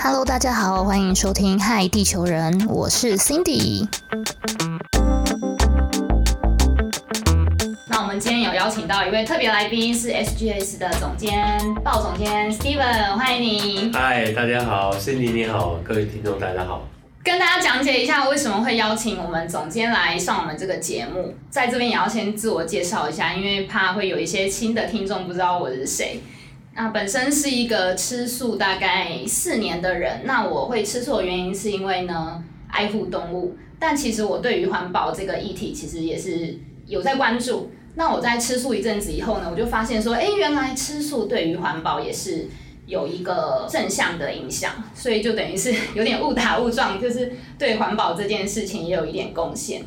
Hello，大家好，欢迎收听《嗨地球人》，我是 Cindy。那我们今天有邀请到一位特别来宾，是 SGS 的总监鲍总监 Steven，欢迎你。嗨，大家好，Cindy 你好，各位听众大家好。跟大家讲解一下为什么会邀请我们总监来上我们这个节目，在这边也要先自我介绍一下，因为怕会有一些新的听众不知道我是谁。那本身是一个吃素大概四年的人，那我会吃素的原因是因为呢爱护动物，但其实我对于环保这个议题其实也是有在关注。那我在吃素一阵子以后呢，我就发现说，哎，原来吃素对于环保也是有一个正向的影响，所以就等于是 有点误打误撞，就是对环保这件事情也有一点贡献。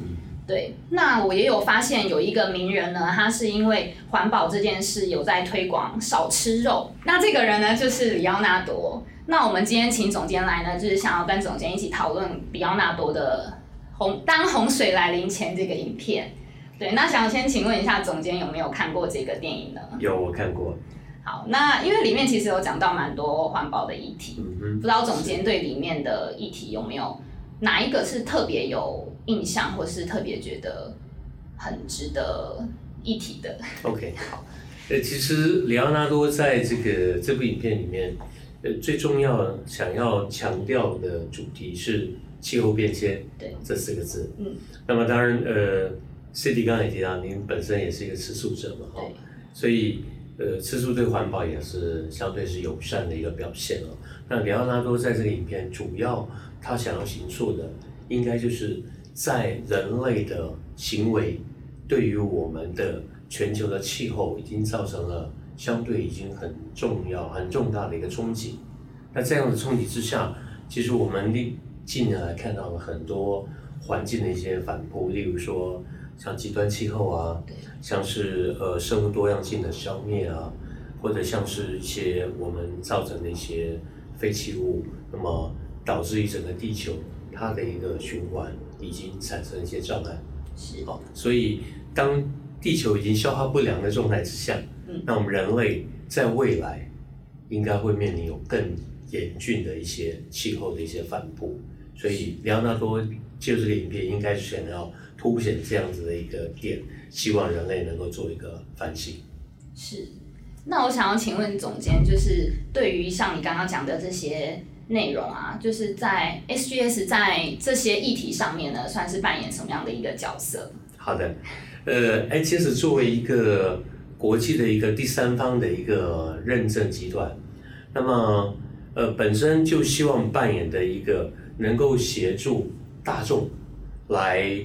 对，那我也有发现有一个名人呢，他是因为环保这件事有在推广少吃肉。那这个人呢，就是里奥纳多。那我们今天请总监来呢，就是想要跟总监一起讨论里奥纳多的《洪当洪水来临前》这个影片。对，那想先请问一下总监有没有看过这个电影呢？有，我看过。好，那因为里面其实有讲到蛮多环保的议题，不知道总监对里面的议题有没有哪一个是特别有？印象或是特别觉得很值得一提的。OK，好。呃，其实里奥纳多在这个这部影片里面，呃，最重要想要强调的主题是气候变迁。对，这四个字。嗯。那么当然，呃，Cindy 刚才也提到，您本身也是一个吃素者嘛，哈。所以，呃，吃素对环保也是相对是友善的一个表现哦。那里奥纳多在这个影片主要他想要行塑的，应该就是。在人类的行为对于我们的全球的气候已经造成了相对已经很重要、很重大的一个冲击。那这样的冲击之下，其实我们近年来看到了很多环境的一些反扑，例如说像极端气候啊，像是呃生物多样性的消灭啊，或者像是一些我们造成的一些废弃物，那么导致于整个地球。它的一个循环已经产生一些障碍，是哦，所以当地球已经消化不良的状态之下，嗯，那我们人类在未来应该会面临有更严峻的一些气候的一些反扑，所以里奥纳多就这个影片应该是想要凸显这样子的一个点，希望人类能够做一个反省。是，那我想要请问总监，就是对于像你刚刚讲的这些。内容啊，就是在 SGS 在这些议题上面呢，算是扮演什么样的一个角色？好的，呃，SGS 作为一个国际的一个第三方的一个认证集团，那么呃，本身就希望扮演的一个能够协助大众来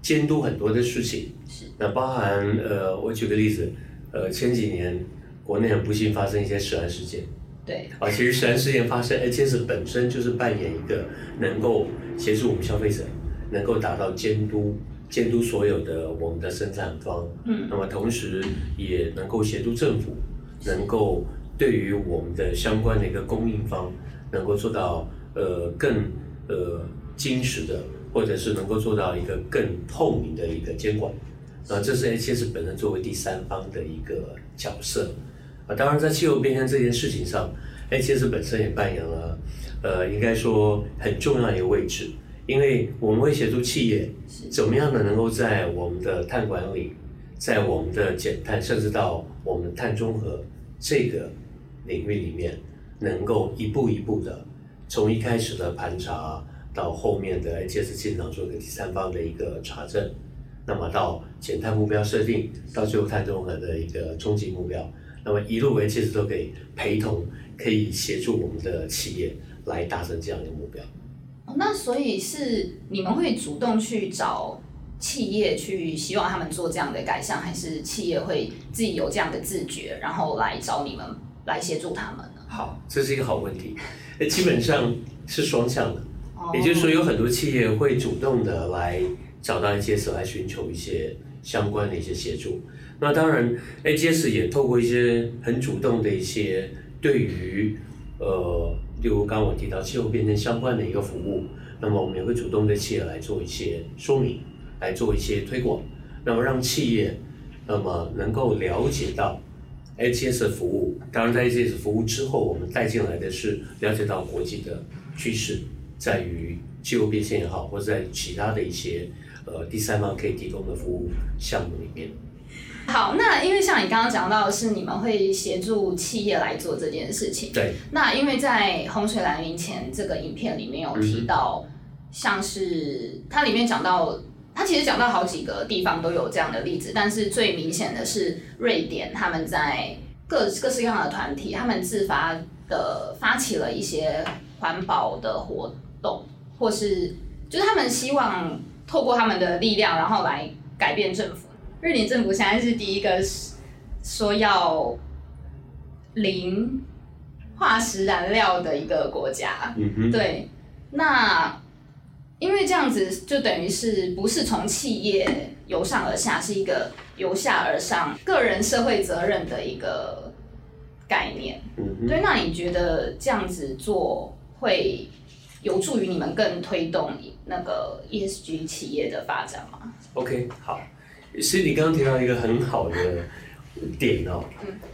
监督很多的事情。是。那包含呃，我举个例子，呃，前几年国内很不幸发生一些涉案事件。对。啊，其实实案事件发生，，HS 本身就是扮演一个能够协助我们消费者，能够达到监督、监督所有的我们的生产方，嗯，那么同时也能够协助政府，能够对于我们的相关的一个供应方，能够做到呃更呃坚实的，或者是能够做到一个更透明的一个监管，啊，这是 H S 本身作为第三方的一个角色。啊，当然，在气候变迁这件事情上，H S 本身也扮演了，呃，应该说很重要一个位置，因为我们会协助企业怎么样的能够在我们的碳管理，在我们的减碳，甚至到我们碳中和这个领域里面，能够一步一步的，从一开始的盘查，到后面的 H S 进场做一个第三方的一个查证，那么到减碳目标设定，到最后碳中和的一个终极目标。那么一路为其实都可以陪同，可以协助我们的企业来达成这样的目标。哦，那所以是你们会主动去找企业去希望他们做这样的改善，还是企业会自己有这样的自觉，然后来找你们来协助他们呢？好，这是一个好问题。那基本上是双向的，也就是说有很多企业会主动的来找到一些所来寻求一些相关的一些协助。那当然，AGS 也透过一些很主动的一些对于呃，例如刚刚我提到气候变迁相关的一个服务，那么我们也会主动对企业来做一些说明，来做一些推广，那么让企业那么能够了解到 ATS 的服务，当然在 ATS 服务之后，我们带进来的是了解到国际的趋势，在于气候变迁也好，或者在其他的一些呃第三方可以提供的服务项目里面。好，那因为像你刚刚讲到的是，你们会协助企业来做这件事情。对。那因为在洪水来临前这个影片里面有提到，像是它里面讲到。它其实讲到好几个地方都有这样的例子，但是最明显的是瑞典，他们在各各式各样的团体，他们自发的发起了一些环保的活动，或是就是他们希望透过他们的力量，然后来改变政府。瑞典政府现在是第一个说要零化石燃料的一个国家，对，那。因为这样子就等于是不是从企业由上而下，是一个由下而上个人社会责任的一个概念。对，那你觉得这样子做会有助于你们更推动那个 ESG 企业的发展吗？OK，好，其实你刚刚提到一个很好的点哦，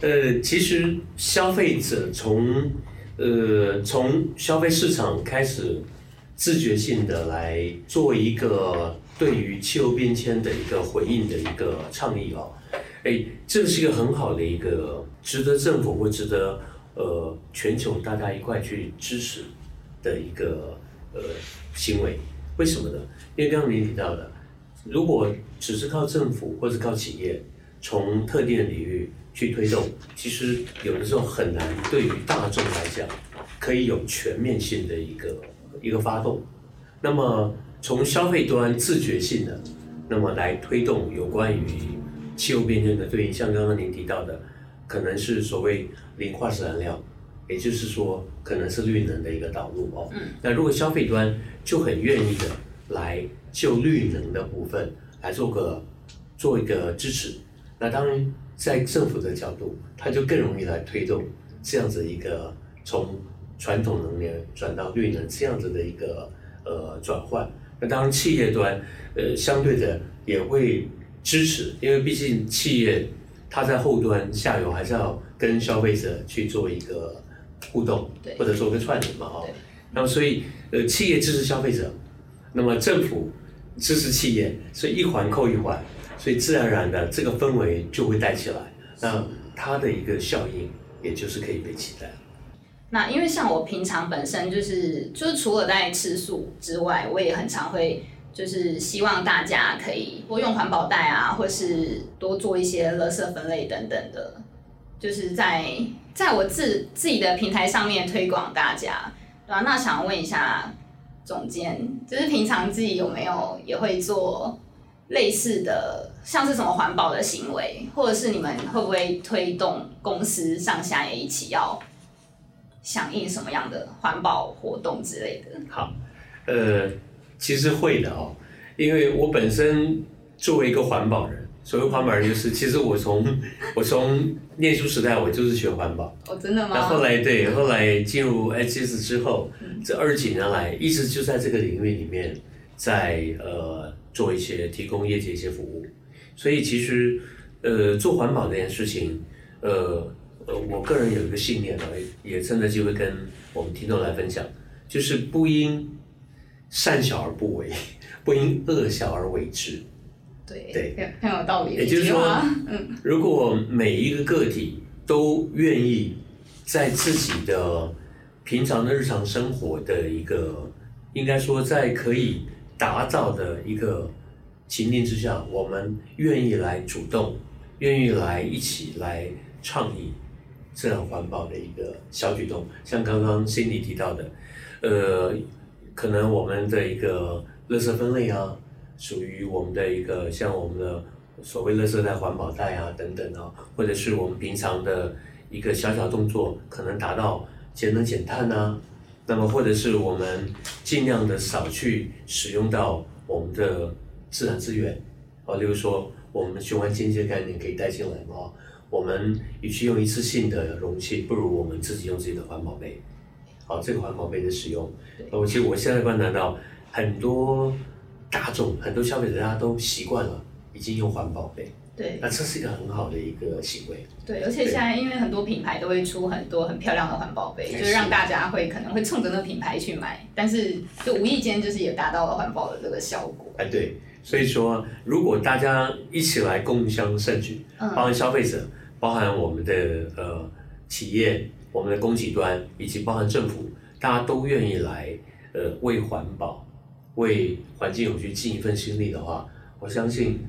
呃，其实消费者从呃从消费市场开始。自觉性的来做一个对于气候变迁的一个回应的一个倡议哦，哎，这是一个很好的一个值得政府或值得呃全球大家一块去支持的一个呃行为。为什么呢？因为刚刚您提到的，如果只是靠政府或者靠企业从特定的领域去推动，其实有的时候很难对于大众来讲可以有全面性的一个。一个发动，那么从消费端自觉性的，那么来推动有关于气候变迁的对应，像刚刚您提到的，可能是所谓零化石燃料，也就是说可能是绿能的一个导入哦。嗯。那如果消费端就很愿意的来就绿能的部分来做个做一个支持，那当然在政府的角度，它就更容易来推动这样子一个从。传统能源转到绿能这样子的一个呃转换，那当然企业端呃相对的也会支持，因为毕竟企业它在后端下游还是要跟消费者去做一个互动，或者做个串联嘛哦，那么所以呃企业支持消费者，那么政府支持企业，所以一环扣一环，所以自然而然的这个氛围就会带起来，那它的一个效应也就是可以被期待。那因为像我平常本身就是就是除了在吃素之外，我也很常会就是希望大家可以多用环保袋啊，或是多做一些垃圾分类等等的，就是在在我自自己的平台上面推广大家，对吧？那想问一下总监，就是平常自己有没有也会做类似的，像是什么环保的行为，或者是你们会不会推动公司上下也一起要？响应什么样的环保活动之类的？好，呃，其实会的哦，因为我本身作为一个环保人，所谓环保人就是，其实我从 我从念书时代我就是学环保。哦，真的吗？那后来对，后来进入 HS 之后，这二十几年来一直就在这个领域里面，在呃做一些提供业界一些服务，所以其实呃做环保这件事情，呃。呃，我个人有一个信念啊，也趁着机会跟我们听众来分享，就是不因善小而不为，不因恶小而为之。对对，很有道理。也就是说，嗯，如果每一个个体都愿意在自己的平常的日常生活的一个，应该说在可以达到的一个情境之下，我们愿意来主动，愿意来一起来倡议。自然环保的一个小举动，像刚刚心里提到的，呃，可能我们的一个垃圾分类啊，属于我们的一个像我们的所谓垃圾袋、环保袋啊等等啊，或者是我们平常的一个小小动作，可能达到节能减碳呐。那么或者是我们尽量的少去使用到我们的自然资源，啊，例如说我们循环经济的概念可以带进来嘛。我们与其用一次性的容器，不如我们自己用自己的环保杯。好，这个环保杯的使用，我其实我现在观察到很多大众、很多消费者，大家都习惯了，已经用环保杯。对，那这是一个很好的一个行为。对，而且现在因为很多品牌都会出很多很漂亮的环保杯，就是让大家会可能会冲着那个品牌去买，但是就无意间就是也达到了环保的这个效果。哎，对，所以说如果大家一起来共襄盛举，包含消费者，包含我们的呃企业，我们的供给端，以及包含政府，大家都愿意来呃为环保、为环境有序尽一份心力的话，我相信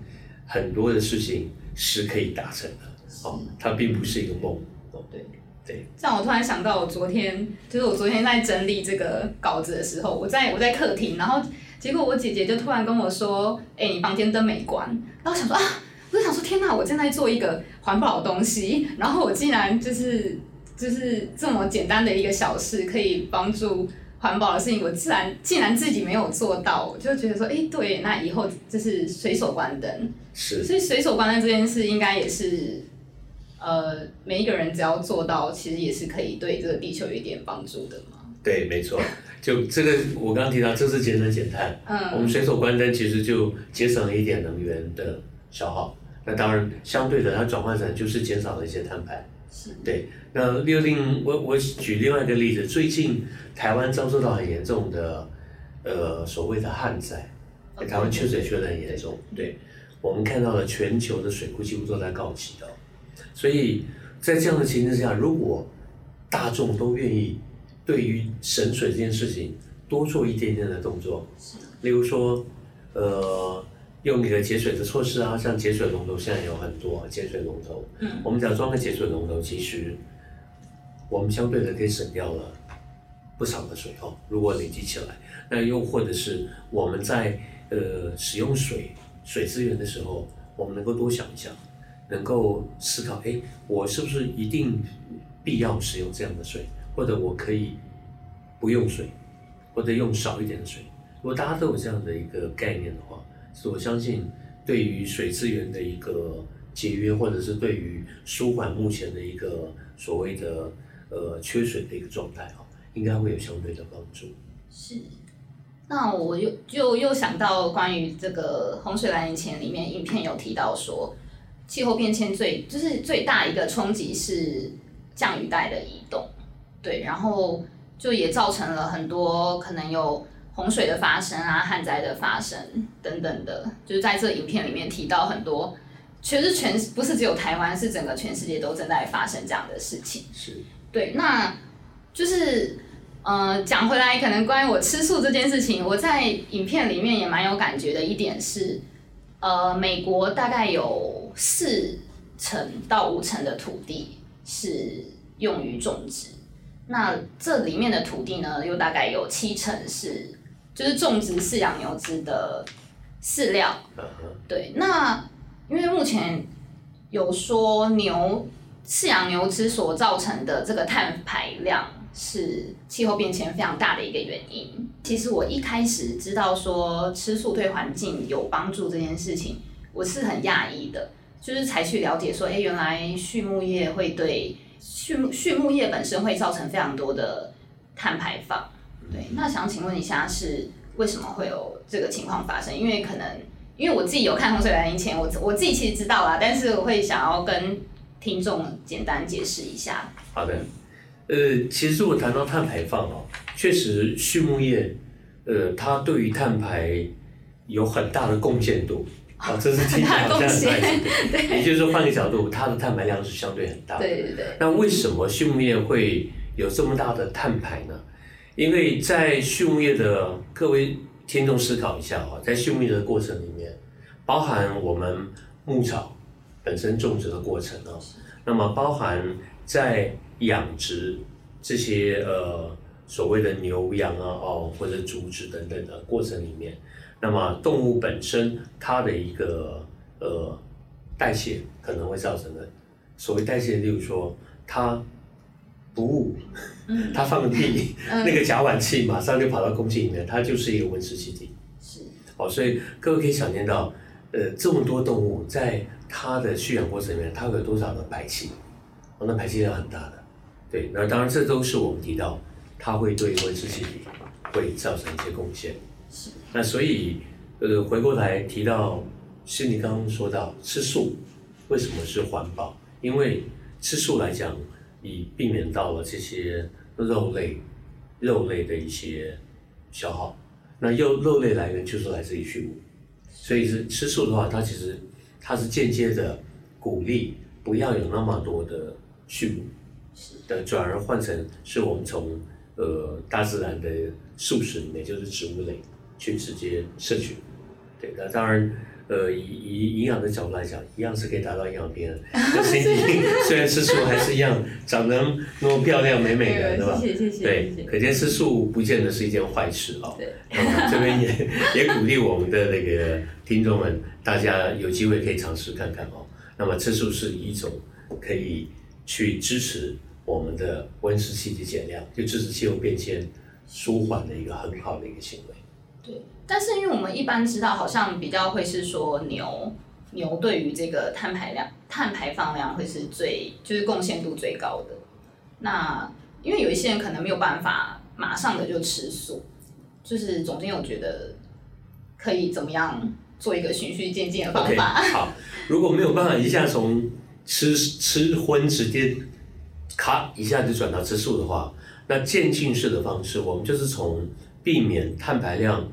很多的事情是可以达成的。哦，它并不是一个梦。哦，对对。这样我突然想到，我昨天就是我昨天在整理这个稿子的时候，我在我在客厅，然后结果我姐姐就突然跟我说：“哎，你房间灯没关。”然后我想说啊，我就想说天哪，我正在做一个环保的东西，然后我竟然就是就是这么简单的一个小事，可以帮助环保的事情，我自然既然自己没有做到，我就觉得说，哎，对，那以后就是随手关灯。是。所以随手关灯这件事，应该也是。呃，每一个人只要做到，其实也是可以对这个地球有一点帮助的嘛。对，没错，就这个我刚刚提到，这是节能减碳。嗯。我们随手关灯，其实就节省了一点能源的消耗。那当然，相对的，它转换成就是减少了一些碳排。是。对。那另另我我举另外一个例子，最近台湾遭受到很严重的呃所谓的旱灾，台湾缺水缺的很严重。对。我们看到了全球的水库几乎都在告急的。所以在这样的情境下，如果大众都愿意对于省水这件事情多做一点点的动作，例如说，呃，用你的节水的措施啊，像节水龙头现在有很多节水龙头，嗯，我们只要装个节水龙头，其实我们相对的可以省掉了不少的水哦。如果累积起来，那又或者是我们在呃使用水水资源的时候，我们能够多想一想。能够思考，哎，我是不是一定必要使用这样的水，或者我可以不用水，或者用少一点的水？如果大家都有这样的一个概念的话，是我相信对于水资源的一个节约，或者是对于舒缓目前的一个所谓的呃缺水的一个状态啊，应该会有相对的帮助。是，那我又就又想到关于这个洪水来临前里面影片有提到说。气候变迁最就是最大一个冲击是降雨带的移动，对，然后就也造成了很多可能有洪水的发生啊、旱灾的发生等等的，就是在这影片里面提到很多，其实全不是只有台湾，是整个全世界都正在发生这样的事情。是，对，那就是呃讲回来，可能关于我吃素这件事情，我在影片里面也蛮有感觉的一点是。呃，美国大概有四成到五成的土地是用于种植，那这里面的土地呢，又大概有七成是就是种植饲养牛只的饲料。对，那因为目前有说牛饲养牛只所造成的这个碳排量。是气候变迁非常大的一个原因。其实我一开始知道说吃素对环境有帮助这件事情，我是很讶异的，就是才去了解说，哎，原来畜牧业会对畜畜牧业本身会造成非常多的碳排放。对，那想请问一下，是为什么会有这个情况发生？因为可能因为我自己有看洪水来临前，我我自己其实知道啦，但是我会想要跟听众简单解释一下。好的。呃，其实我谈到碳排放哦，确实畜牧业，呃，它对于碳排有很大的贡献度啊，这是听起来好像很 对，也就是说换个角度，它的碳排量是相对很大的。对对对。那为什么畜牧业会有这么大的碳排呢？因为在畜牧业的各位听众思考一下啊，在畜牧业的过程里面，包含我们牧草本身种植的过程啊，那么包含在养殖这些呃所谓的牛羊啊哦或者猪只等等的过程里面，那么动物本身它的一个呃代谢可能会造成的所谓代谢，例如说它不误，它放屁，那个甲烷气马上就跑到空气里面，它就是一个温室气体。是哦，所以各位可以想见到，呃，这么多动物在它的驯养过程里面，它会有多少的排气？哦，那排气量很大的。对，那当然这都是我们提到，它会对温室气体会造成一些贡献。是那所以，呃，回过来提到，是你刚刚说到吃素，为什么是环保？因为吃素来讲，以避免到了这些肉类、肉类的一些消耗。那肉肉类来源就是来自于畜牧，所以是吃素的话，它其实它是间接的鼓励不要有那么多的畜牧，的转而换成是我们从呃大自然的素食里面，就是植物类去直接摄取。对，那当然。呃，以以营养的角度来讲，一样是可以达到营养平衡。但是你虽然吃素，还是一样长得那么漂亮、美美的，对吧？谢谢谢谢。对，可见吃素不见得是一件坏事哦。对。这边也也鼓励我们的那个听众们，大家有机会可以尝试看看哦。那么吃素是一种可以去支持我们的温室气体减量，就支持气候变迁舒缓的一个很好的一个行为。对。但是因为我们一般知道，好像比较会是说牛牛对于这个碳排量、碳排放量会是最就是贡献度最高的。那因为有一些人可能没有办法马上的就吃素，就是总监有觉得可以怎么样做一个循序渐进的方法？好，如果没有办法一下从吃吃荤直接咔一下就转到吃素的话，那渐进式的方式，我们就是从避免碳排量。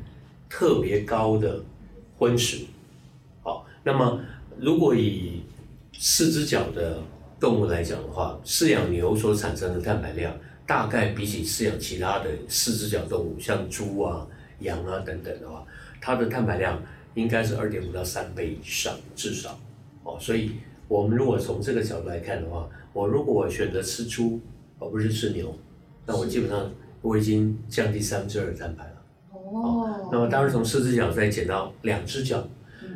特别高的荤食，好，那么如果以四只脚的动物来讲的话，饲养牛所产生的碳排量，大概比起饲养其他的四只脚动物，像猪啊、羊啊等等的话，它的碳排量应该是二点五到三倍以上，至少，哦，所以我们如果从这个角度来看的话，我如果选择吃猪而不是吃牛，那我基本上我已经降低三分之二的碳排了。哦，那么当然从四只脚再减到两只脚，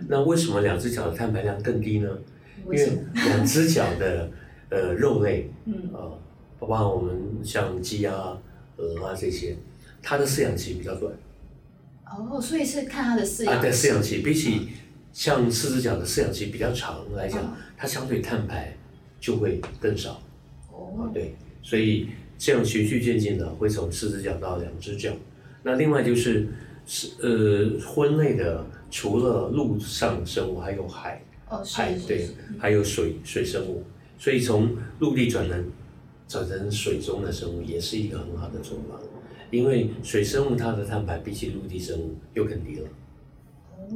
那为什么两只脚的碳排量更低呢？因为 两只脚的呃肉类，嗯啊，包括我们像鸡啊、鹅啊这些，它的饲养期比较短。哦，所以是看它的饲养。啊，对，饲养期比起像四只脚的饲养期比较长来讲，它相对碳排就会更少。哦，对，所以这样循序渐进的会从四只脚到两只脚。那另外就是是呃婚类的，除了陆上生物，还有海。哦海对，还有水水生物，所以从陆地转成转成水中的生物，也是一个很好的做法。因为水生物它的碳排比起陆地生物又更低了，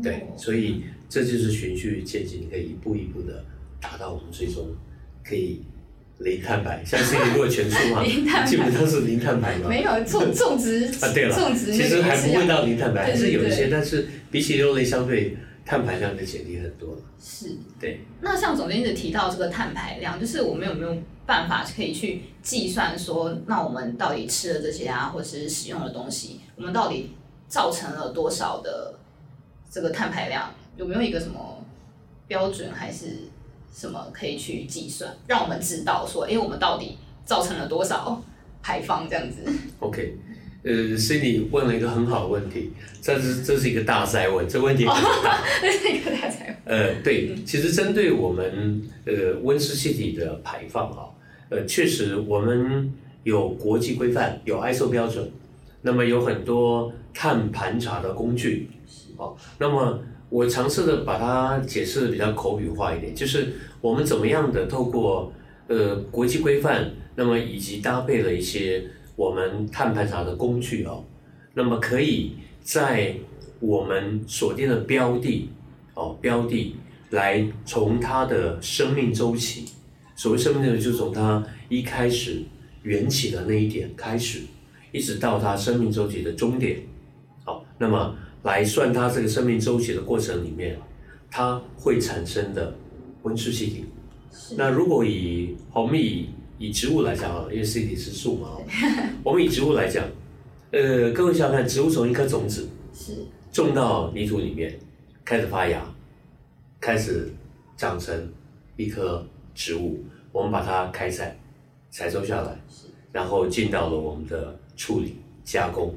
对，所以这就是循序渐进，可以一步一步的达到我们最终可以。零碳排，像是你如果全素嘛，基本上是零碳排嘛。没有种 种植啊，对了，种植其实还不会到零碳排，还是有一些，但是比起肉类相对碳排量就减低很多了。是，对。那像总监一直提到这个碳排量，就是我们有没有办法可以去计算说，那我们到底吃了这些啊，或者是使用的东西，我们到底造成了多少的这个碳排量？有没有一个什么标准，还是？什么可以去计算，让我们知道说，哎，我们到底造成了多少排放这样子？OK，呃，Cindy 问了一个很好的问题，这是这是一个大灾问，这问题很大，这是一个大灾问。呃，对，其实针对我们呃温室气体的排放啊，呃，确实我们有国际规范，有 ISO 标准，那么有很多碳盘查的工具，哦，那么。我尝试的把它解释的比较口语化一点，就是我们怎么样的透过呃国际规范，那么以及搭配了一些我们碳排查的工具哦，那么可以在我们锁定的标的哦标的来从它的生命周期，所谓生命周期就从它一开始缘起的那一点开始，一直到它生命周期的终点，好，那么。来算它这个生命周期的过程里面，它会产生的温室气体。那如果以我们以以植物来讲啊，因为气体是树嘛，我们以植物来讲，呃，各位想想看，植物从一颗种子是种到泥土里面，开始发芽，开始长成一棵植物，我们把它开采，采收下来，然后进到了我们的处理加工，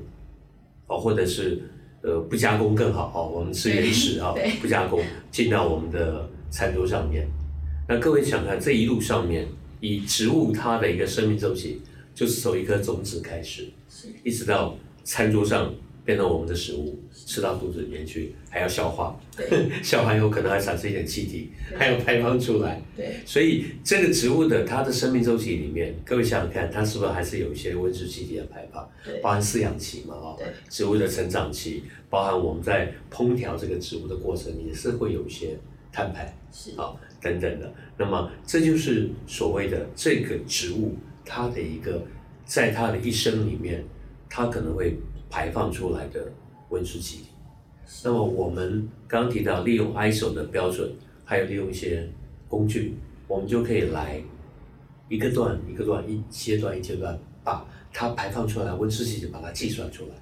哦，或者是。呃，不加工更好哦。我们吃原始啊，不加工进到我们的餐桌上面。那各位想看这一路上面，以植物它的一个生命周期，就是从一颗种子开始，一直到餐桌上变成我们的食物，吃到肚子里面去，还要消化，对 消化以后可能还产生一点气体，还要排放出来。对，所以这个植物的它的生命周期里面，各位想想看，它是不是还是有一些温室气体的排放？对包含饲养期嘛，哦对，植物的成长期，包含我们在烹调这个植物的过程，也是会有一些碳排。是啊等等的。那么这就是所谓的这个植物它的一个在它的一生里面，它可能会排放出来的温室气体。那么我们刚刚提到利用 ISO 的标准，还有利用一些工具，我们就可以来一个段一个段一阶段一阶段把它排放出来的温室气体把它计算出来，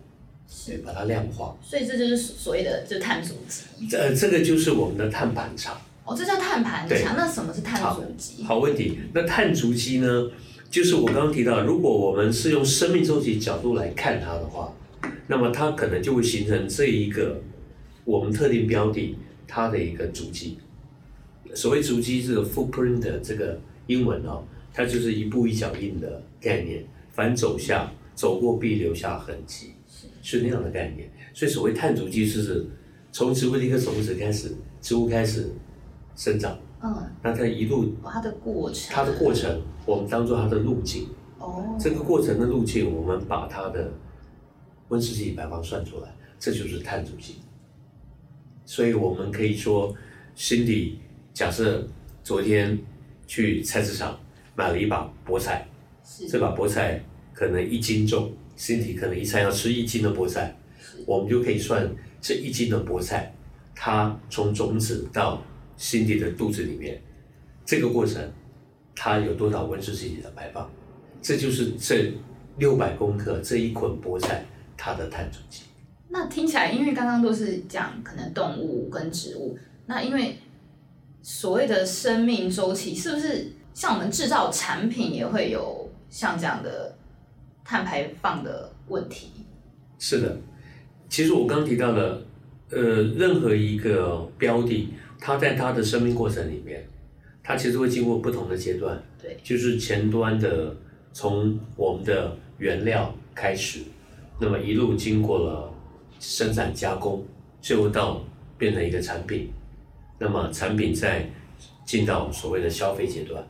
对，把它量化。所以这就是所谓的就碳足迹。这、呃、这个就是我们的碳盘查。哦，这叫碳盘对查。那什么是碳足迹？好问题。那碳足迹呢？就是我刚刚提到，如果我们是用生命周期角度来看它的话，那么它可能就会形成这一个我们特定标的它的一个足迹。所谓足迹，这个 footprint 的这个英文哦，它就是一步一脚印的概念，反走下走过必留下痕迹，是那样的概念。所以所谓碳足迹，就是从植物的一个种子开始，植物开始生长。嗯，那它一路哦它的过程。它的过程，我们当做它的路径。哦，这个过程的路径，我们把它的温室气体排放算出来，这就是碳足迹。所以我们可以说，Cindy 假设昨天去菜市场买了一把菠菜，是这把菠菜可能一斤重，Cindy 可能一餐要吃一斤的菠菜，我们就可以算这一斤的菠菜，它从种子到 Cindy 的肚子里面，这个过程它有多少温室气体的排放，这就是这六百公克这一捆菠菜它的碳足迹。那听起来，因为刚刚都是讲可能动物跟植物，那因为所谓的生命周期，是不是像我们制造产品也会有像这样的碳排放的问题？是的，其实我刚提到了，呃，任何一个标的，它在它的生命过程里面，它其实会经过不同的阶段。对，就是前端的从我们的原料开始，那么一路经过了生产加工，最后到变成一个产品，那么产品再进到所谓的消费阶段。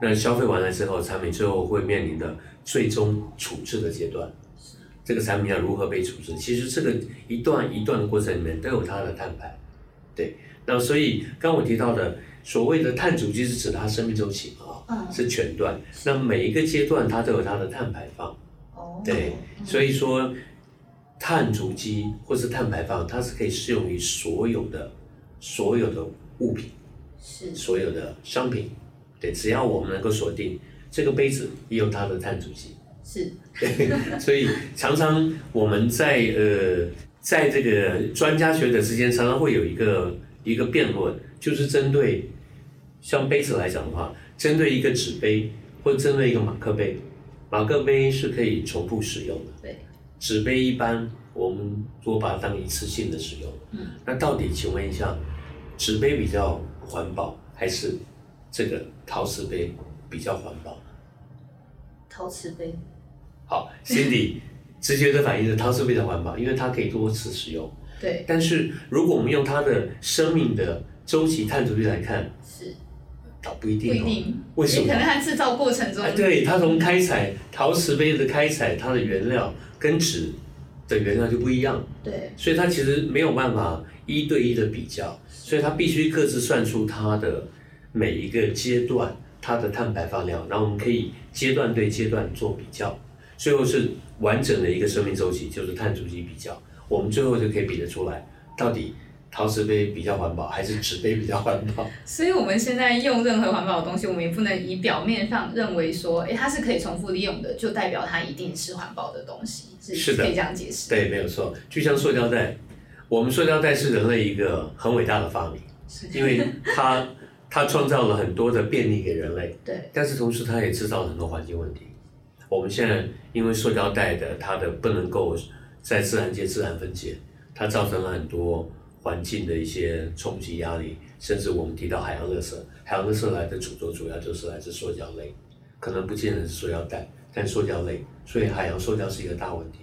那消费完了之后，产品最后会面临的最终处置的阶段。这个产品要如何被处置？其实这个一段一段的过程里面都有它的碳排，对。那所以刚我提到的所谓的碳足迹是指它生命周期啊，嗯是全段。那每一个阶段它都有它的碳排放，哦，对。所以说碳足迹或是碳排放，它是可以适用于所有的所有的物品、是所有的商品，对。只要我们能够锁定这个杯子也有它的碳足迹。是，对，所以常常我们在呃，在这个专家学者之间，常常会有一个一个辩论，就是针对像杯子来讲的话，针对一个纸杯或针对一个马克杯，马克杯是可以重复使用的，对，纸杯一般我们多把它当一次性的使用。嗯，那到底请问一下，纸杯比较环保，还是这个陶瓷杯比较环保？陶瓷杯，好，Cindy 直觉的反应是陶瓷杯的环保，因为它可以多次使用。对，但是如果我们用它的生命的周期碳足迹来看，是。倒不一定、哦。不一定，为什么？可能它制造过程中，哎，对，它从开采陶瓷杯的开采，它的原料跟纸的原料就不一样，对。所以它其实没有办法一对一的比较，所以它必须各自算出它的每一个阶段它的碳排放量，然后我们可以阶段对阶段做比较，最后是完整的一个生命周期，就是碳足迹比较，我们最后就可以比得出来，到底陶瓷杯比较环保还是纸杯比较环保。所以我们现在用任何环保的东西，我们也不能以表面上认为说，哎，它是可以重复利用的，就代表它一定是环保的东西，是是的可以这样解释。对，没有错。就像塑胶袋，我们塑胶袋是人类一个很伟大的发明，因为它它创造了很多的便利给人类，对但是同时它也制造了很多环境问题。我们现在因为塑胶袋的它的不能够在自然界自然分解，它造成了很多环境的一些冲击压力，甚至我们提到海洋垃圾，海洋垃圾来的主轴主要就是来自塑胶类，可能不见得是塑料袋，但塑胶类，所以海洋塑胶是一个大问题。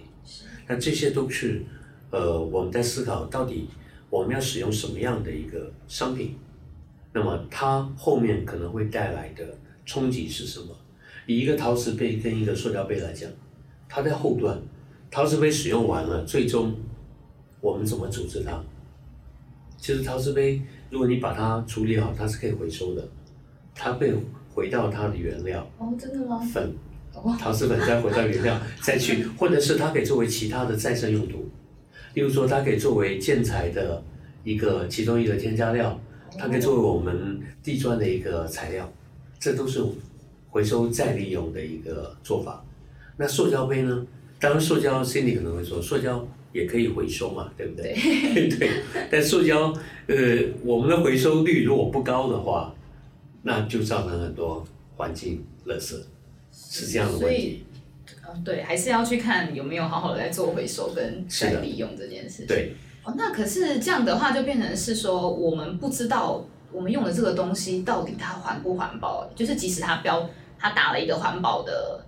那这些都是呃，我们在思考到底我们要使用什么样的一个商品，那么它后面可能会带来的冲击是什么？以一个陶瓷杯跟一个塑料杯来讲，它在后段，陶瓷杯使用完了，最终我们怎么处置它？其实陶瓷杯，如果你把它处理好，它是可以回收的，它会回到它的原料哦，真的吗？粉，陶瓷粉再回到原料 再去，或者是它可以作为其他的再生用途，例如说它可以作为建材的一个其中一个添加料，它可以作为我们地砖的一个材料，这都是回收再利用的一个做法。那塑胶杯呢？当然，塑胶 Cindy 可能会说，塑胶也可以回收嘛，对不对？对。但塑胶，呃，我们的回收率如果不高的话，那就造成很多环境垃圾，是这样的问题。嗯，对，还是要去看有没有好好的在做回收跟再利用这件事情。对。哦，那可是这样的话，就变成是说，我们不知道我们用的这个东西到底它环不环保，就是即使它标，它打了一个环保的。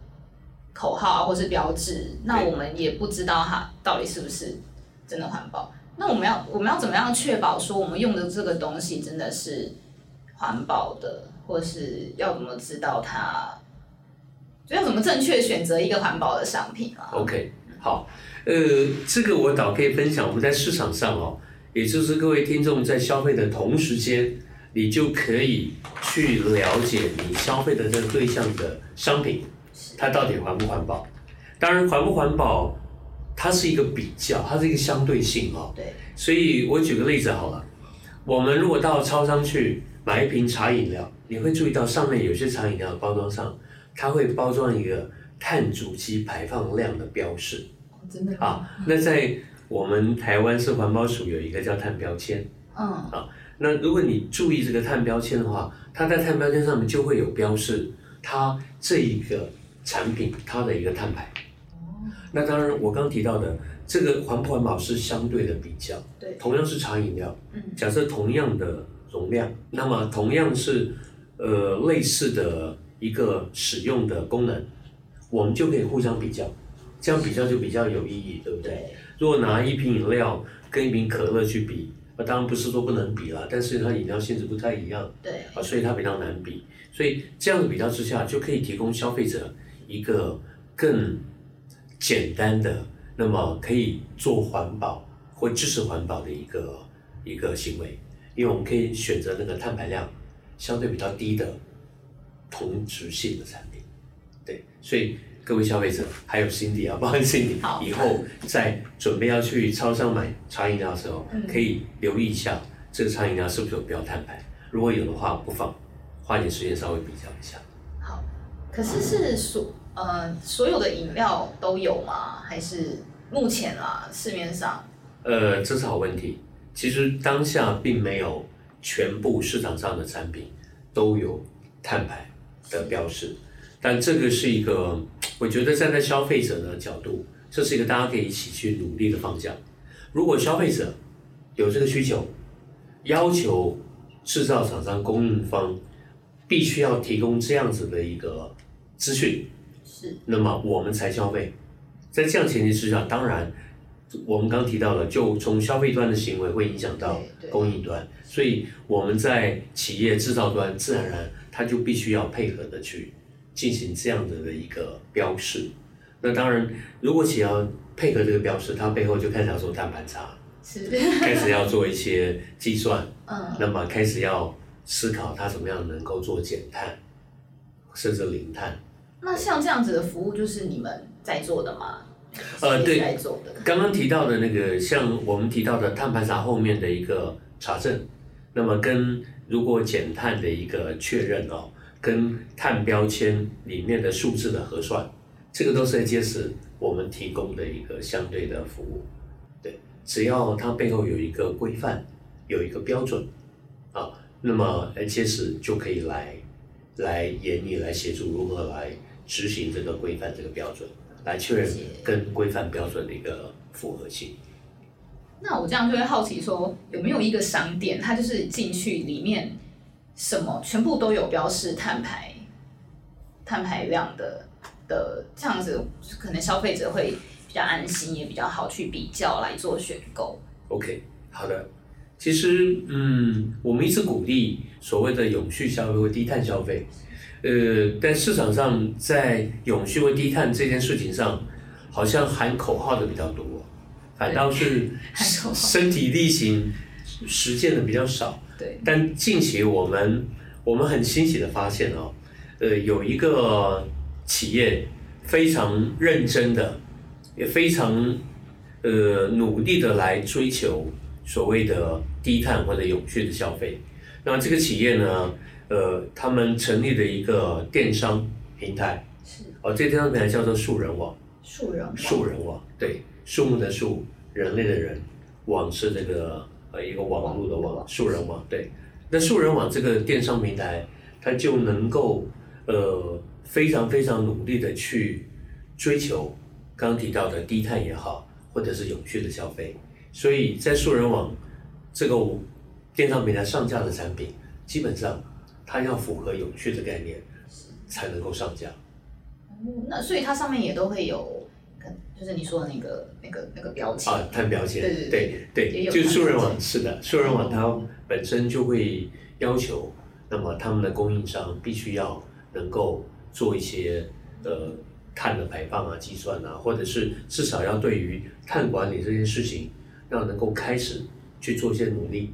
口号或是标志，那我们也不知道它到底是不是真的环保。那我们要我们要怎么样确保说我们用的这个东西真的是环保的，或是要怎么知道它？就要怎么正确选择一个环保的商品啊？OK，好，呃，这个我倒可以分享，我们在市场上哦，也就是各位听众在消费的同时间，你就可以去了解你消费的这个对象的商品。它到底环不环保？当然，环不环保，它是一个比较，它是一个相对性哦。对。所以我举个例子好了，我们如果到超商去买一瓶茶饮料，你会注意到上面有些茶饮料的包装上，它会包装一个碳足迹排放量的标示。真的。啊，那在我们台湾是环保署有一个叫碳标签。嗯。啊，那如果你注意这个碳标签的话，它在碳标签上面就会有标示，它这一个。产品它的一个碳排，那当然我刚提到的这个环不环保是相对的比较，对，同样是茶饮料，嗯，假设同样的容量，那么同样是呃类似的一个使用的功能，我们就可以互相比较，这样比较就比较有意义，对不对？如果拿一瓶饮料跟一瓶可乐去比，那当然不是说不能比了，但是它饮料性质不太一样，对，啊，所以它比较难比，所以这样的比较之下，就可以提供消费者。一个更简单的，那么可以做环保或支持环保的一个一个行为，因为我们可以选择那个碳排量相对比较低的同质性的产品，对，所以各位消费者还有 Cindy 啊，包括 Cindy，以后在准备要去超商买茶饮料的时候，可以留意一下这个茶饮料是不是有标碳排，如果有的话，不妨花点时间稍微比较一下。好，可是是所。呃，所有的饮料都有吗？还是目前啊，市面上？呃，这是好问题。其实当下并没有全部市场上的产品都有碳排的标识，但这个是一个，我觉得站在消费者的角度，这是一个大家可以一起去努力的方向。如果消费者有这个需求，要求制造厂商、供应方必须要提供这样子的一个资讯。是，那么我们才消费，在这样前提之下，当然，我们刚提到了，就从消费端的行为会影响到供应端，所以我们在企业制造端，自然而然，它就必须要配合的去进行这样子的一个标示。那当然，如果企业要配合这个标示，它背后就开始要做碳盘查，是，开始要做一些计算，嗯，那么开始要思考它怎么样能够做减碳，甚至零碳。那像这样子的服务就是你们在做的吗？呃，对，刚刚提到的那个，像我们提到的碳盘查后面的一个查证，那么跟如果减碳的一个确认哦，跟碳标签里面的数字的核算，这个都是 AGS 我们提供的一个相对的服务。对，只要它背后有一个规范，有一个标准啊，那么 AGS 就可以来来演绎，来协助如何来。执行这个规范这个标准，来确认跟规范标准的一个符合性。那我这样就会好奇说，有没有一个商店，它就是进去里面什么全部都有标示碳排、碳排量的的这样子，可能消费者会比较安心，也比较好去比较来做选购。OK，好的。其实，嗯，我们一直鼓励所谓的永续消费或低碳消费，呃，但市场上在永续或低碳这件事情上，好像喊口号的比较多，反倒是 身体力行实践的比较少。对，但近期我们我们很欣喜的发现哦，呃，有一个企业非常认真的，也非常呃努力的来追求所谓的低碳或者永续的消费。那么这个企业呢，呃，他们成立了一个电商平台，是哦，这个电商平台叫做树人网。树人网树人网，对，树木的树，人类的人，网是这个呃一个网络的网，素人网，对。那素人网这个电商平台，它就能够呃非常非常努力的去追求刚刚提到的低碳也好，或者是永续的消费。所以在素人网这个电商平台上架的产品，基本上它要符合永续的概念才能够上架。哦那所以它上面也都会有，可就是你说的那个那个那个标签。啊，碳标签，对对对对就是素人网是的，素人网它本身就会要求，那么他们的供应商必须要能够做一些呃碳的排放啊计算啊，或者是至少要对于碳管理这件事情，要能够开始去做一些努力。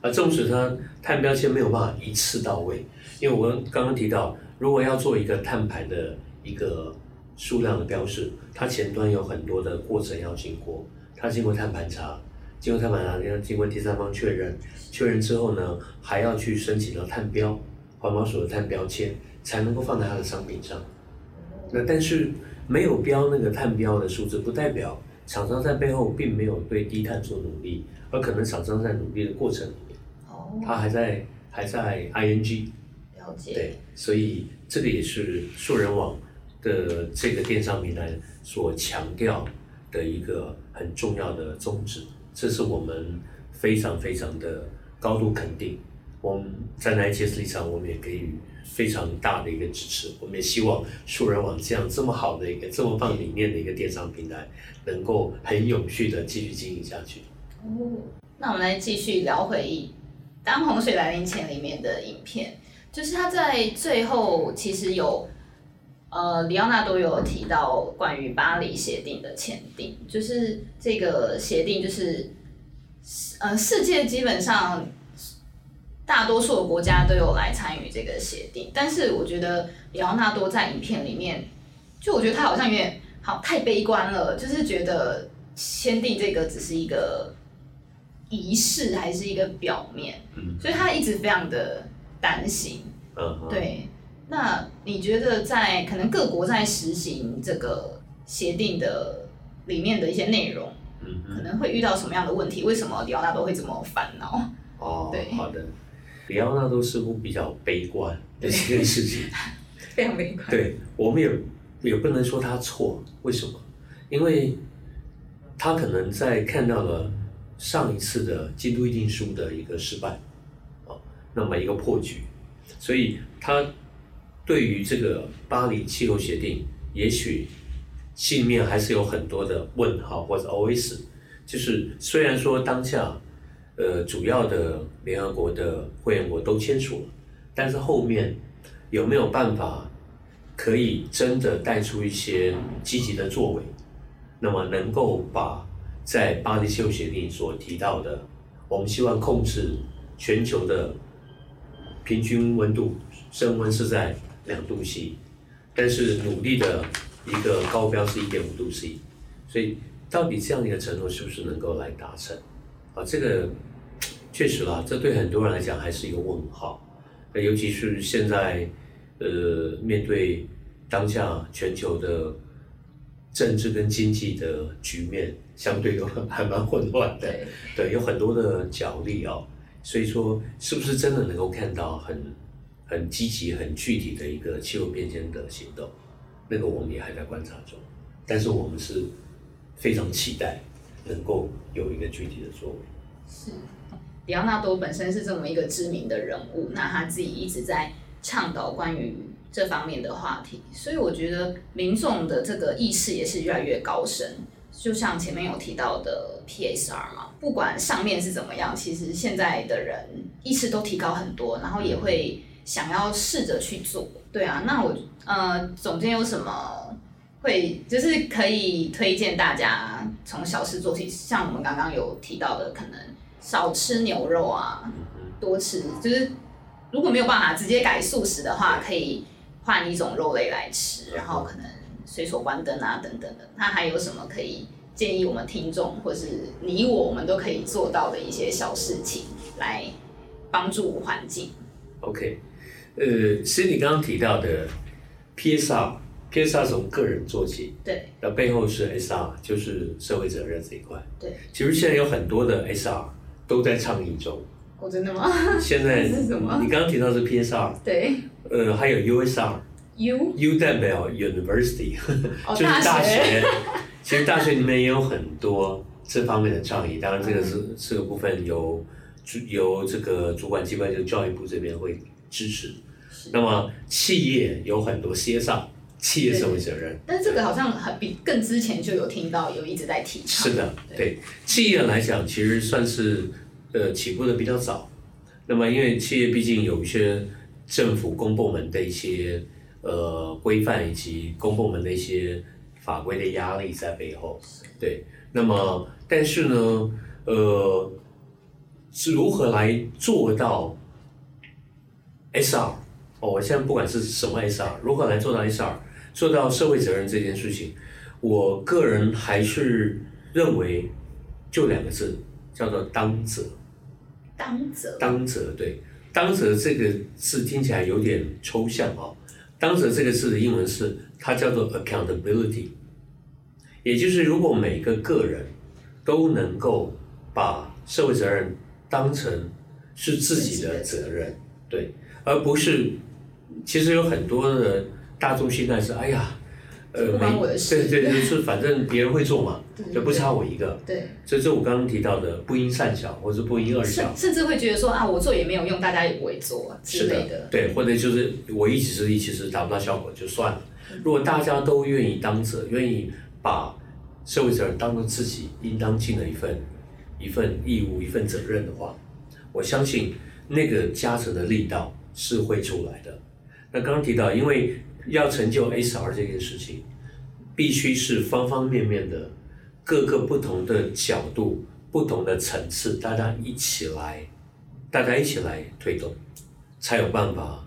啊，纵使它碳标签没有办法一次到位，因为我刚刚提到，如果要做一个碳排的一个数量的标示，它前端有很多的过程要经过，它经过碳盘查，经过碳盘查要经过第三方确认，确认之后呢，还要去申请到碳标，环保署的碳标签才能够放在它的商品上。那但是没有标那个碳标的数字，不代表厂商在背后并没有对低碳做努力，而可能厂商在努力的过程里面，哦，他还在还在 ing。了解。对，所以这个也是数人网的这个电商平台所强调的一个很重要的宗旨，这是我们非常非常的高度肯定。我们在 NITS 立场，我们也给予非常大的一个支持。我们也希望数人网这样这么好的一个这么棒理念的一个电商平台，能够很永续的继续经营下去。哦，那我们来继续聊回忆《当洪水来临前》里面的影片，就是他在最后其实有，呃，里奥纳多有提到关于巴黎协定的签订，就是这个协定就是，呃，世界基本上大多数的国家都有来参与这个协定，但是我觉得里奥纳多在影片里面，就我觉得他好像有点好太悲观了，就是觉得签订这个只是一个仪式，还是一个表面，嗯所以他一直非常的担心。对，那你觉得在可能各国在实行这个协定的里面的一些内容，嗯可能会遇到什么样的问题？为什么里奥纳多会这么烦恼？哦对，好的。里奥纳多似乎比较悲观的这件事情。非常悲观。对，我们也也不能说他错，为什么？因为他可能在看到了上一次的京都议定书的一个失败，哦，那么一个破局，所以他对于这个巴黎气候协定，也许心里面还是有很多的问号或者 OS，就是虽然说当下，呃，主要的联合国的会员国都签署了，但是后面有没有办法可以真的带出一些积极的作为，那么能够把在巴黎气候协定所提到的，我们希望控制全球的平均温度升温是在两度 C，但是努力的一个高标是一点五度 C，所以到底这样一个承诺是不是能够来达成？啊，这个确实啦，这对很多人来讲还是一个问号。那尤其是现在，呃，面对当下全球的政治跟经济的局面，相对都还蛮混乱的，对，对，有很多的角力哦。所以说，是不是真的能够看到很很积极、很具体的一个气候变迁的行动？那个我们也还在观察中，但是我们是非常期待能够有一个具体的作为。是。迪奥纳多本身是这么一个知名的人物，那他自己一直在倡导关于这方面的话题，所以我觉得民众的这个意识也是越来越高深。就像前面有提到的 PSR 嘛，不管上面是怎么样，其实现在的人意识都提高很多，然后也会想要试着去做。对啊，那我呃，总监有什么会就是可以推荐大家从小事做起？像我们刚刚有提到的，可能少吃牛肉啊，多吃就是如果没有办法直接改素食的话，可以换一种肉类来吃，然后可能。随手关灯啊，等等的，那还有什么可以建议我们听众，或是你我，我们都可以做到的一些小事情，来帮助环境？OK，呃，其实你刚刚提到的 PSR，PSR 从个人做起，对，那背后是 SR，就是社会责任这一块，对。其实现在有很多的 SR 都在倡议中。哦，真的吗？现在 是什么？你刚刚提到是 PSR，对。呃，还有 USR。U U 代表 University，就是大学。其实大学里面也有很多这方面的倡议，当然这个是这个部分由主由这个主管机关就教育部这边会支持。那么企业有很多 CSR，企业社会责任。但这个好像很比更之前就有听到有一直在提倡。是的，对企业来讲，其实算是呃起步的比较早。那么因为企业毕竟有一些政府公部门的一些。呃，规范以及公部门的一些法规的压力在背后，对。那么，但是呢，呃，是如何来做到 SR？哦，我现在不管是什么 SR，如何来做到 SR，做到社会责任这件事情，我个人还是认为就两个字，叫做当责。当责。当责，对。当责这个字听起来有点抽象哦。当责这个字的英文是它叫做 accountability，也就是如果每个个人都能够把社会责任当成是自己的责任，对，而不是其实有很多的大众心态是哎呀。呃，没对对对，是反正别人会做嘛，就不差我一个。对，所以这我刚刚提到的不因善小，或者不因恶小，甚至会觉得说啊，我做也没有用，大家也不会做之类的。对，或者就是我一己之力其实达不到效果就算了。如果大家都愿意当责，愿意把社会责任当做自己应当尽的一份一份义务、一份责任的话，我相信那个加成的力道是会出来的。那刚刚提到，因为。要成就 SR 这件事情，必须是方方面面的各个不同的角度、不同的层次，大家一起来，大家一起来推动，才有办法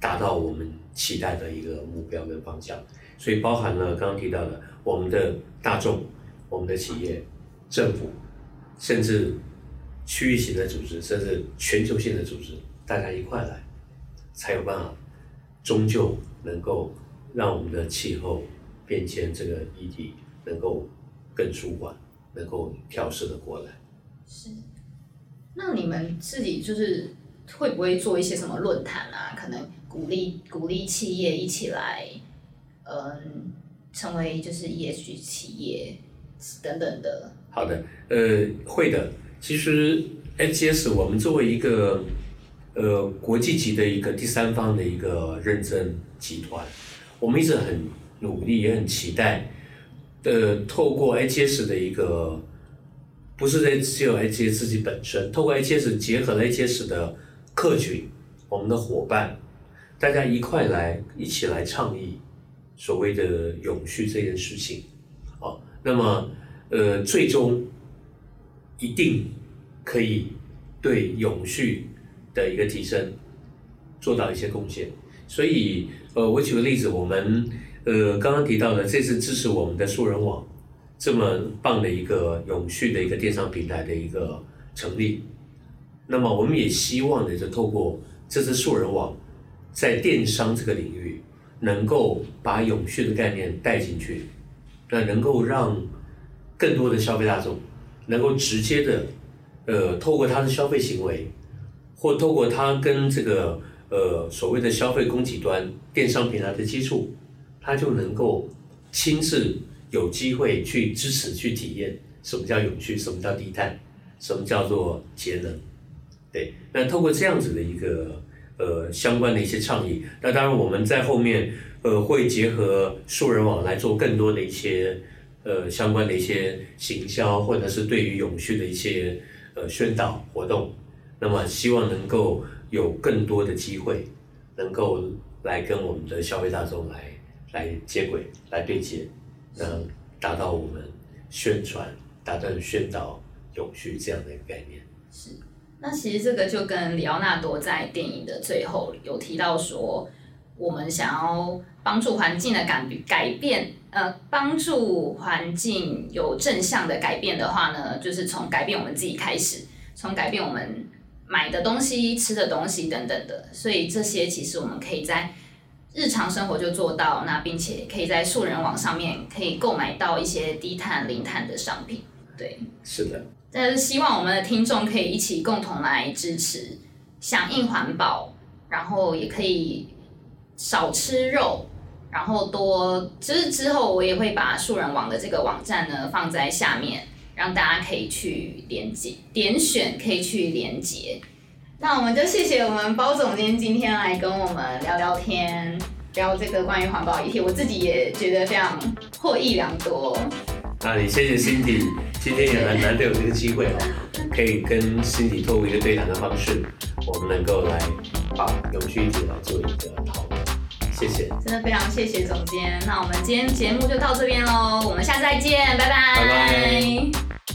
达到我们期待的一个目标跟方向。所以包含了刚刚提到的我们的大众、我们的企业、政府，甚至区域型的组织，甚至全球性的组织，大家一块来，才有办法终究。能够让我们的气候变迁这个议题能够更舒缓，能够调试的过来。是，那你们自己就是会不会做一些什么论坛啊？可能鼓励鼓励企业一起来，嗯，成为就是 ESG 企业等等的。好的，呃，会的。其实 HGS 我们作为一个。呃，国际级的一个第三方的一个认证集团，我们一直很努力，也很期待，呃，透过 HGS 的一个，不是在只有 HGS 自己本身，透过 HGS 结合了 HGS 的客群，我们的伙伴，大家一块来，一起来倡议所谓的永续这件事情，哦，那么，呃，最终一定可以对永续。的一个提升，做到一些贡献。所以，呃，我举个例子，我们呃刚刚提到的这次支持我们的素人网这么棒的一个永续的一个电商平台的一个成立，那么我们也希望呢，就透过这次素人网在电商这个领域，能够把永续的概念带进去，那能够让更多的消费大众能够直接的呃透过他的消费行为。或透过他跟这个呃所谓的消费供给端电商平台的接触，他就能够亲自有机会去支持、去体验什么叫永续，什么叫低碳，什么叫做节能。对，那透过这样子的一个呃相关的一些倡议。那当然我们在后面呃会结合素人网来做更多的一些呃相关的一些行销，或者是对于永续的一些呃宣导活动。那么希望能够有更多的机会，能够来跟我们的消费大众来来接轨、来对接，那达到我们宣传、达到宣导永续这样的一个概念。是，那其实这个就跟里奥纳多在电影的最后有提到说，我们想要帮助环境的改改变，呃，帮助环境有正向的改变的话呢，就是从改变我们自己开始，从改变我们。买的东西、吃的东西等等的，所以这些其实我们可以在日常生活就做到，那并且可以在素人网上面可以购买到一些低碳、零碳的商品。对，是的。但是希望我们的听众可以一起共同来支持，响应环保，然后也可以少吃肉，然后多就是之后我也会把素人网的这个网站呢放在下面。让大家可以去连接点选，可以去连接。那我们就谢谢我们包总监今天来跟我们聊聊天，聊这个关于环保议题，我自己也觉得非常获益良多。那，也谢谢 Cindy，今天也很难得有这个机会哦，可以跟 Cindy 透过一个对谈的方式，我们能够来把永续议题来做一个讨论。谢谢，真的非常谢谢总监。那我们今天节目就到这边喽，我们下次再见，拜拜。拜拜。